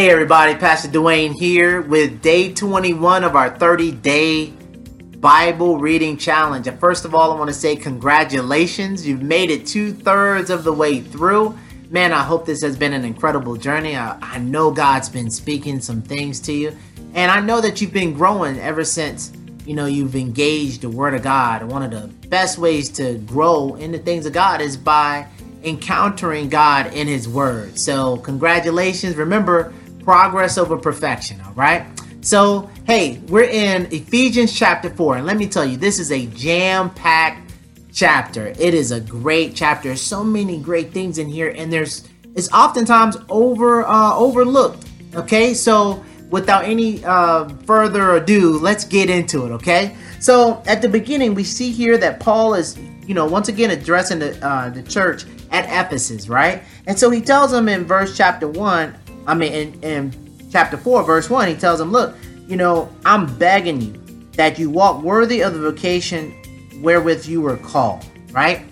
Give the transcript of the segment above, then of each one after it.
Hey everybody, Pastor Dwayne here with day 21 of our 30 day Bible reading challenge. And first of all, I want to say congratulations. You've made it two thirds of the way through. Man, I hope this has been an incredible journey. I, I know God's been speaking some things to you. And I know that you've been growing ever since, you know, you've engaged the Word of God. One of the best ways to grow in the things of God is by encountering God in His Word. So, congratulations. Remember, progress over perfection, all right? So, hey, we're in Ephesians chapter 4, and let me tell you, this is a jam packed chapter. It is a great chapter. So many great things in here, and there's it's oftentimes over uh, overlooked. Okay, so without any uh, further ado, let's get into it. Okay, so at the beginning, we see here that Paul is, you know, once again addressing the uh, the church at Ephesus, right? And so he tells them in verse chapter one, I mean, in, in chapter 4, verse 1, he tells them, Look, you know, I'm begging you that you walk worthy of the vocation wherewith you were called, right?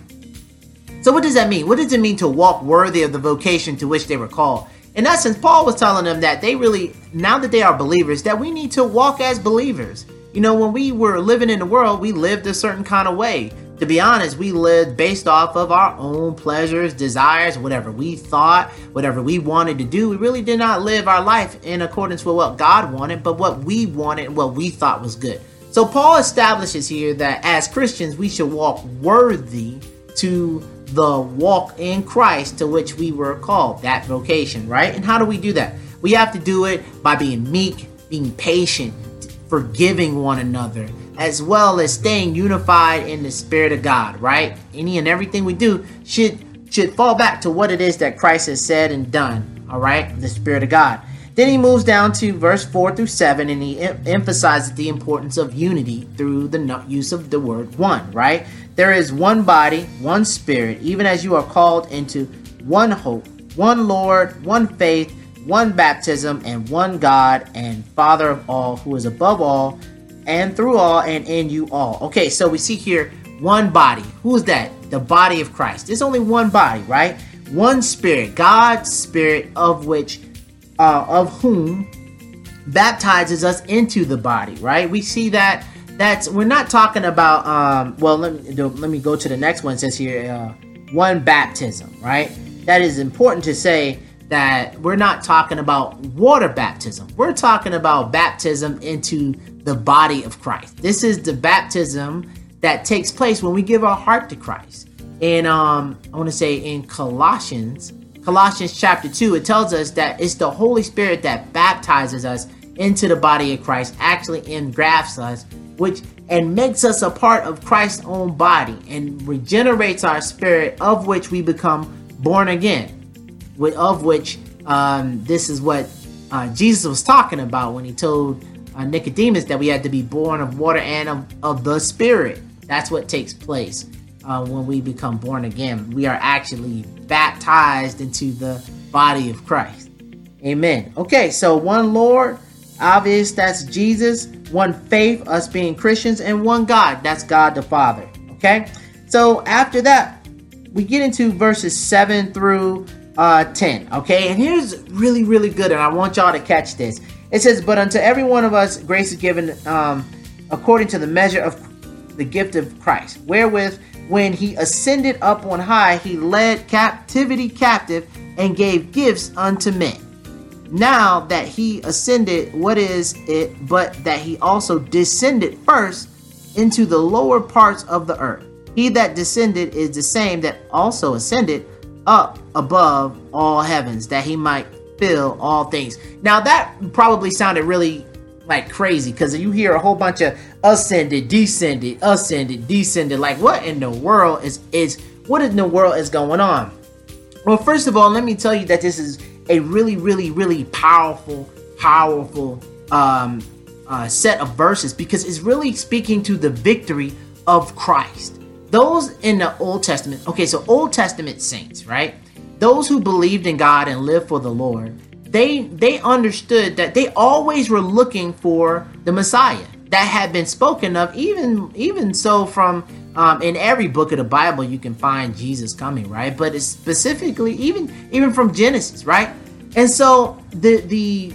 So, what does that mean? What does it mean to walk worthy of the vocation to which they were called? In essence, Paul was telling them that they really, now that they are believers, that we need to walk as believers. You know, when we were living in the world, we lived a certain kind of way to be honest, we lived based off of our own pleasures, desires, whatever we thought, whatever we wanted to do. We really did not live our life in accordance with what God wanted, but what we wanted and what we thought was good. So Paul establishes here that as Christians, we should walk worthy to the walk in Christ to which we were called, that vocation, right? And how do we do that? We have to do it by being meek, being patient, forgiving one another, as well as staying unified in the spirit of God, right? Any and everything we do should should fall back to what it is that Christ has said and done, all right? The spirit of God. Then he moves down to verse 4 through 7 and he em- emphasizes the importance of unity through the use of the word one, right? There is one body, one spirit, even as you are called into one hope, one Lord, one faith, one baptism, and one God and Father of all, who is above all and through all and in you all. Okay, so we see here one body. Who's that? The body of Christ. There's only one body, right? One spirit, God's spirit of which uh, of whom baptizes us into the body, right? We see that that's we're not talking about um well let me let me go to the next one says here uh, one baptism, right? That is important to say that we're not talking about water baptism. We're talking about baptism into the body of Christ. This is the baptism that takes place when we give our heart to Christ. And um, I want to say in Colossians, Colossians chapter 2, it tells us that it's the Holy Spirit that baptizes us into the body of Christ, actually engrafts us, which and makes us a part of Christ's own body and regenerates our spirit, of which we become born again of which um, this is what uh, Jesus was talking about when he told uh, Nicodemus that we had to be born of water and of, of the Spirit. That's what takes place uh, when we become born again. We are actually baptized into the body of Christ. Amen. Okay, so one Lord, obvious, that's Jesus. One faith, us being Christians, and one God, that's God the Father. Okay, so after that, we get into verses 7 through uh, 10. Okay, and here's really, really good, and I want y'all to catch this. It says, But unto every one of us grace is given um, according to the measure of the gift of Christ, wherewith when he ascended up on high, he led captivity captive and gave gifts unto men. Now that he ascended, what is it but that he also descended first into the lower parts of the earth? He that descended is the same that also ascended up above all heavens that he might fill all things. Now that probably sounded really like crazy because you hear a whole bunch of ascended, descended, ascended, descended. Like what in the world is is what in the world is going on? Well, first of all, let me tell you that this is a really, really, really powerful, powerful um, uh, set of verses because it's really speaking to the victory of Christ those in the Old Testament, okay, so Old Testament saints, right? Those who believed in God and lived for the Lord, they they understood that they always were looking for the Messiah that had been spoken of. Even even so, from um, in every book of the Bible, you can find Jesus coming, right? But it's specifically even even from Genesis, right? And so the the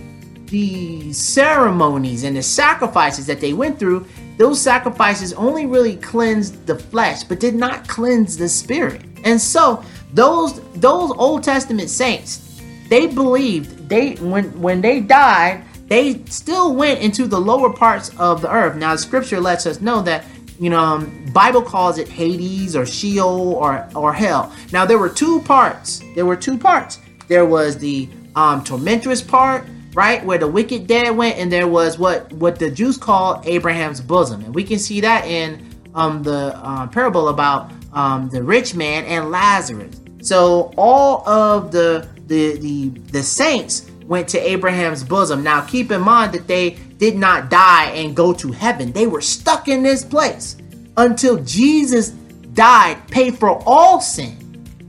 the ceremonies and the sacrifices that they went through, those sacrifices only really cleansed the flesh, but did not cleanse the spirit. And so those those Old Testament saints, they believed they when when they died, they still went into the lower parts of the earth. Now, Scripture lets us know that you know um, Bible calls it Hades or Sheol or or hell. Now, there were two parts. There were two parts. There was the um, part, right, where the wicked dead went, and there was what what the Jews call Abraham's bosom, and we can see that in um, the uh, parable about um, the rich man and Lazarus. So all of the the the the saints went to Abraham's bosom. Now keep in mind that they did not die and go to heaven. They were stuck in this place until Jesus died, paid for all sin.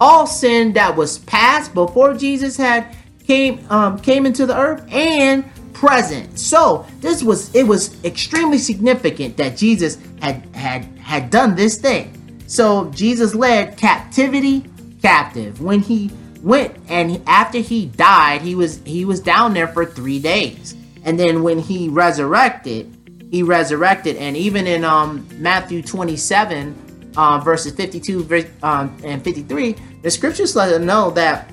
All sin that was past before Jesus had came um, came into the earth and present. So this was it was extremely significant that Jesus had had had done this thing. So Jesus led captivity captive when he went and after he died, he was he was down there for three days, and then when he resurrected, he resurrected, and even in um Matthew twenty seven. Uh, verses 52 um, and 53, the scriptures let us know that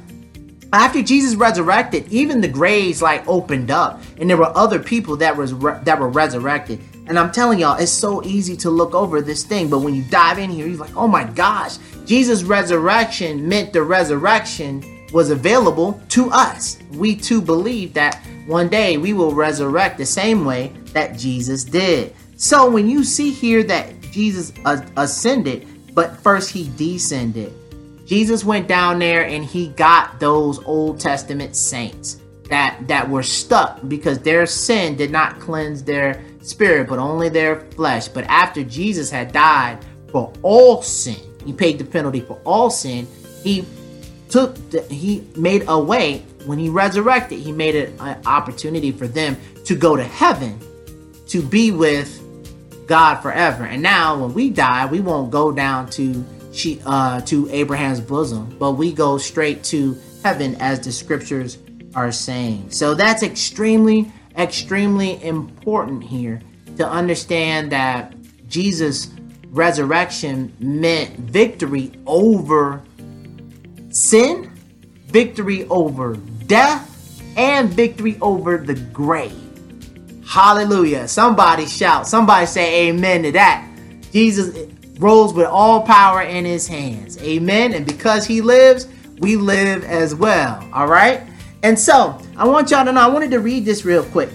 after Jesus resurrected, even the graves like opened up, and there were other people that was re- that were resurrected. And I'm telling y'all, it's so easy to look over this thing, but when you dive in here, you're like, oh my gosh, Jesus' resurrection meant the resurrection was available to us. We too believe that one day we will resurrect the same way that Jesus did. So when you see here that Jesus ascended, but first he descended, Jesus went down there and he got those Old Testament saints that that were stuck because their sin did not cleanse their spirit but only their flesh. But after Jesus had died for all sin, he paid the penalty for all sin. He took the, he made a way when he resurrected. He made it an opportunity for them to go to heaven to be with God forever. And now when we die, we won't go down to she uh to Abraham's bosom, but we go straight to heaven as the scriptures are saying. So that's extremely extremely important here to understand that Jesus resurrection meant victory over sin, victory over death, and victory over the grave. Hallelujah. Somebody shout. Somebody say amen to that. Jesus rose with all power in his hands. Amen. And because he lives, we live as well. All right. And so I want y'all to know, I wanted to read this real quick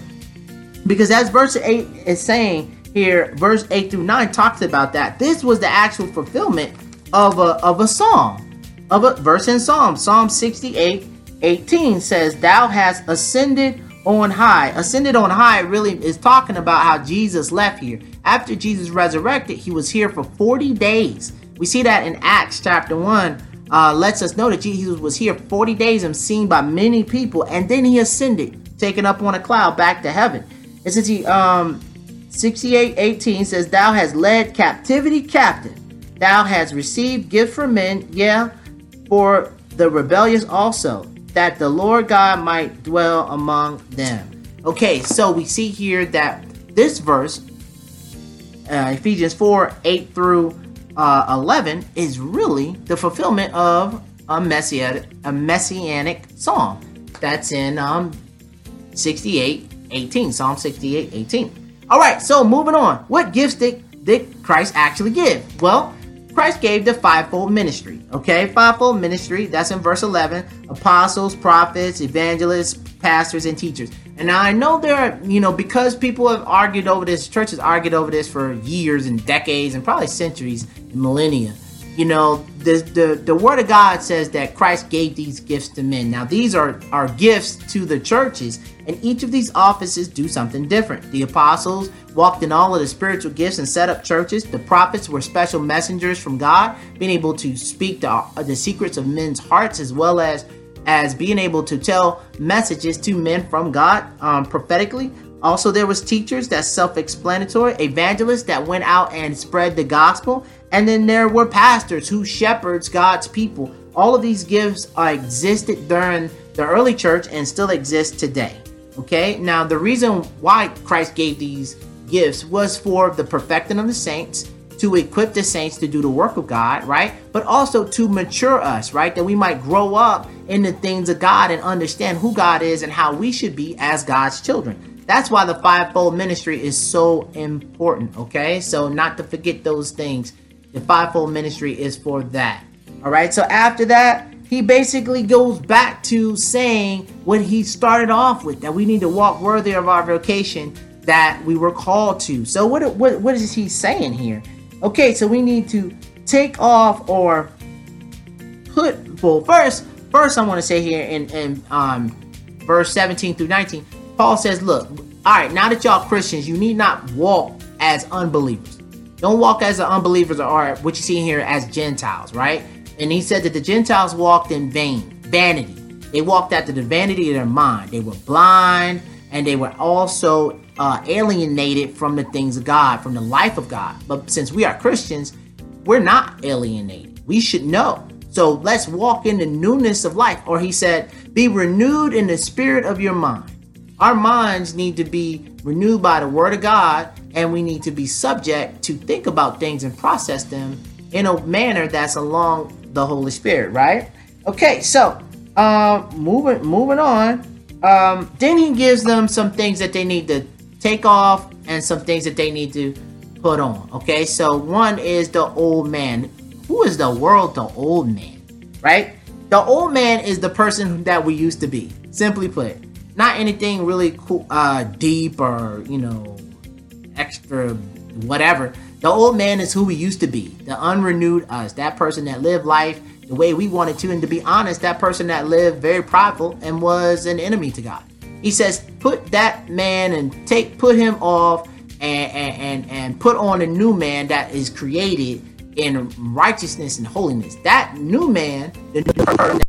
because as verse 8 is saying, here, verse 8 through 9 talks about that. This was the actual fulfillment of a, of a psalm, of a verse in Psalm. Psalm 68 18 says, Thou hast ascended on high. Ascended on high really is talking about how Jesus left here. After Jesus resurrected, he was here for 40 days. We see that in Acts chapter 1. Uh, lets us know that Jesus was here 40 days and seen by many people, and then he ascended, taken up on a cloud back to heaven. And since he um 68:18 says, Thou hast led captivity captive. Thou hast received gift from men, yeah, for the rebellious also, that the Lord God might dwell among them. Okay, so we see here that this verse, uh, Ephesians 4 8 through uh, 11, is really the fulfillment of a messianic, a messianic psalm. That's in um, 68 18, Psalm 68 18. All right, so moving on. What gifts did, did Christ actually give? Well, Christ gave the fivefold ministry. Okay, fivefold ministry, that's in verse 11 apostles, prophets, evangelists, pastors, and teachers. And now I know there are, you know, because people have argued over this, churches argued over this for years and decades and probably centuries and millennia you know the, the the word of god says that christ gave these gifts to men. Now these are are gifts to the churches and each of these offices do something different. The apostles walked in all of the spiritual gifts and set up churches. The prophets were special messengers from god being able to speak the, the secrets of men's hearts as well as as being able to tell messages to men from god um, prophetically also, there was teachers that's self-explanatory, evangelists that went out and spread the gospel, and then there were pastors who shepherds God's people. All of these gifts uh, existed during the early church and still exists today. Okay, now the reason why Christ gave these gifts was for the perfecting of the saints, to equip the saints to do the work of God, right? But also to mature us, right? That we might grow up in the things of God and understand who God is and how we should be as God's children. That's why the fivefold ministry is so important, okay? So, not to forget those things. The fivefold ministry is for that. All right, so after that, he basically goes back to saying what he started off with that we need to walk worthy of our vocation that we were called to. So what what what is he saying here? Okay, so we need to take off or put well first first I want to say here in in um verse 17 through 19, Paul says, look, all right, now that y'all Christians, you need not walk as unbelievers. Don't walk as the unbelievers or what you see here as Gentiles, right? And he said that the Gentiles walked in vain, vanity. They walked after the vanity of their mind. They were blind and they were also uh, alienated from the things of God, from the life of God. But since we are Christians, we're not alienated. We should know. So let's walk in the newness of life. Or he said, be renewed in the spirit of your mind. Our minds need to be renewed by the word of God, and we need to be subject to think about things and process them in a manner that's along the Holy Spirit, right? Okay, so uh, moving moving on. Um, then he gives them some things that they need to take off and some things that they need to put on. Okay, so one is the old man. Who is the world? The old man, right? The old man is the person that we used to be. Simply put, not anything really cool, uh, deep or you know, extra whatever. The old man is who we used to be, the unrenewed us, that person that lived life the way we wanted to. And to be honest, that person that lived very prideful and was an enemy to God. He says, put that man and take, put him off and, and, and, put on a new man that is created in righteousness and holiness. That new man, the new person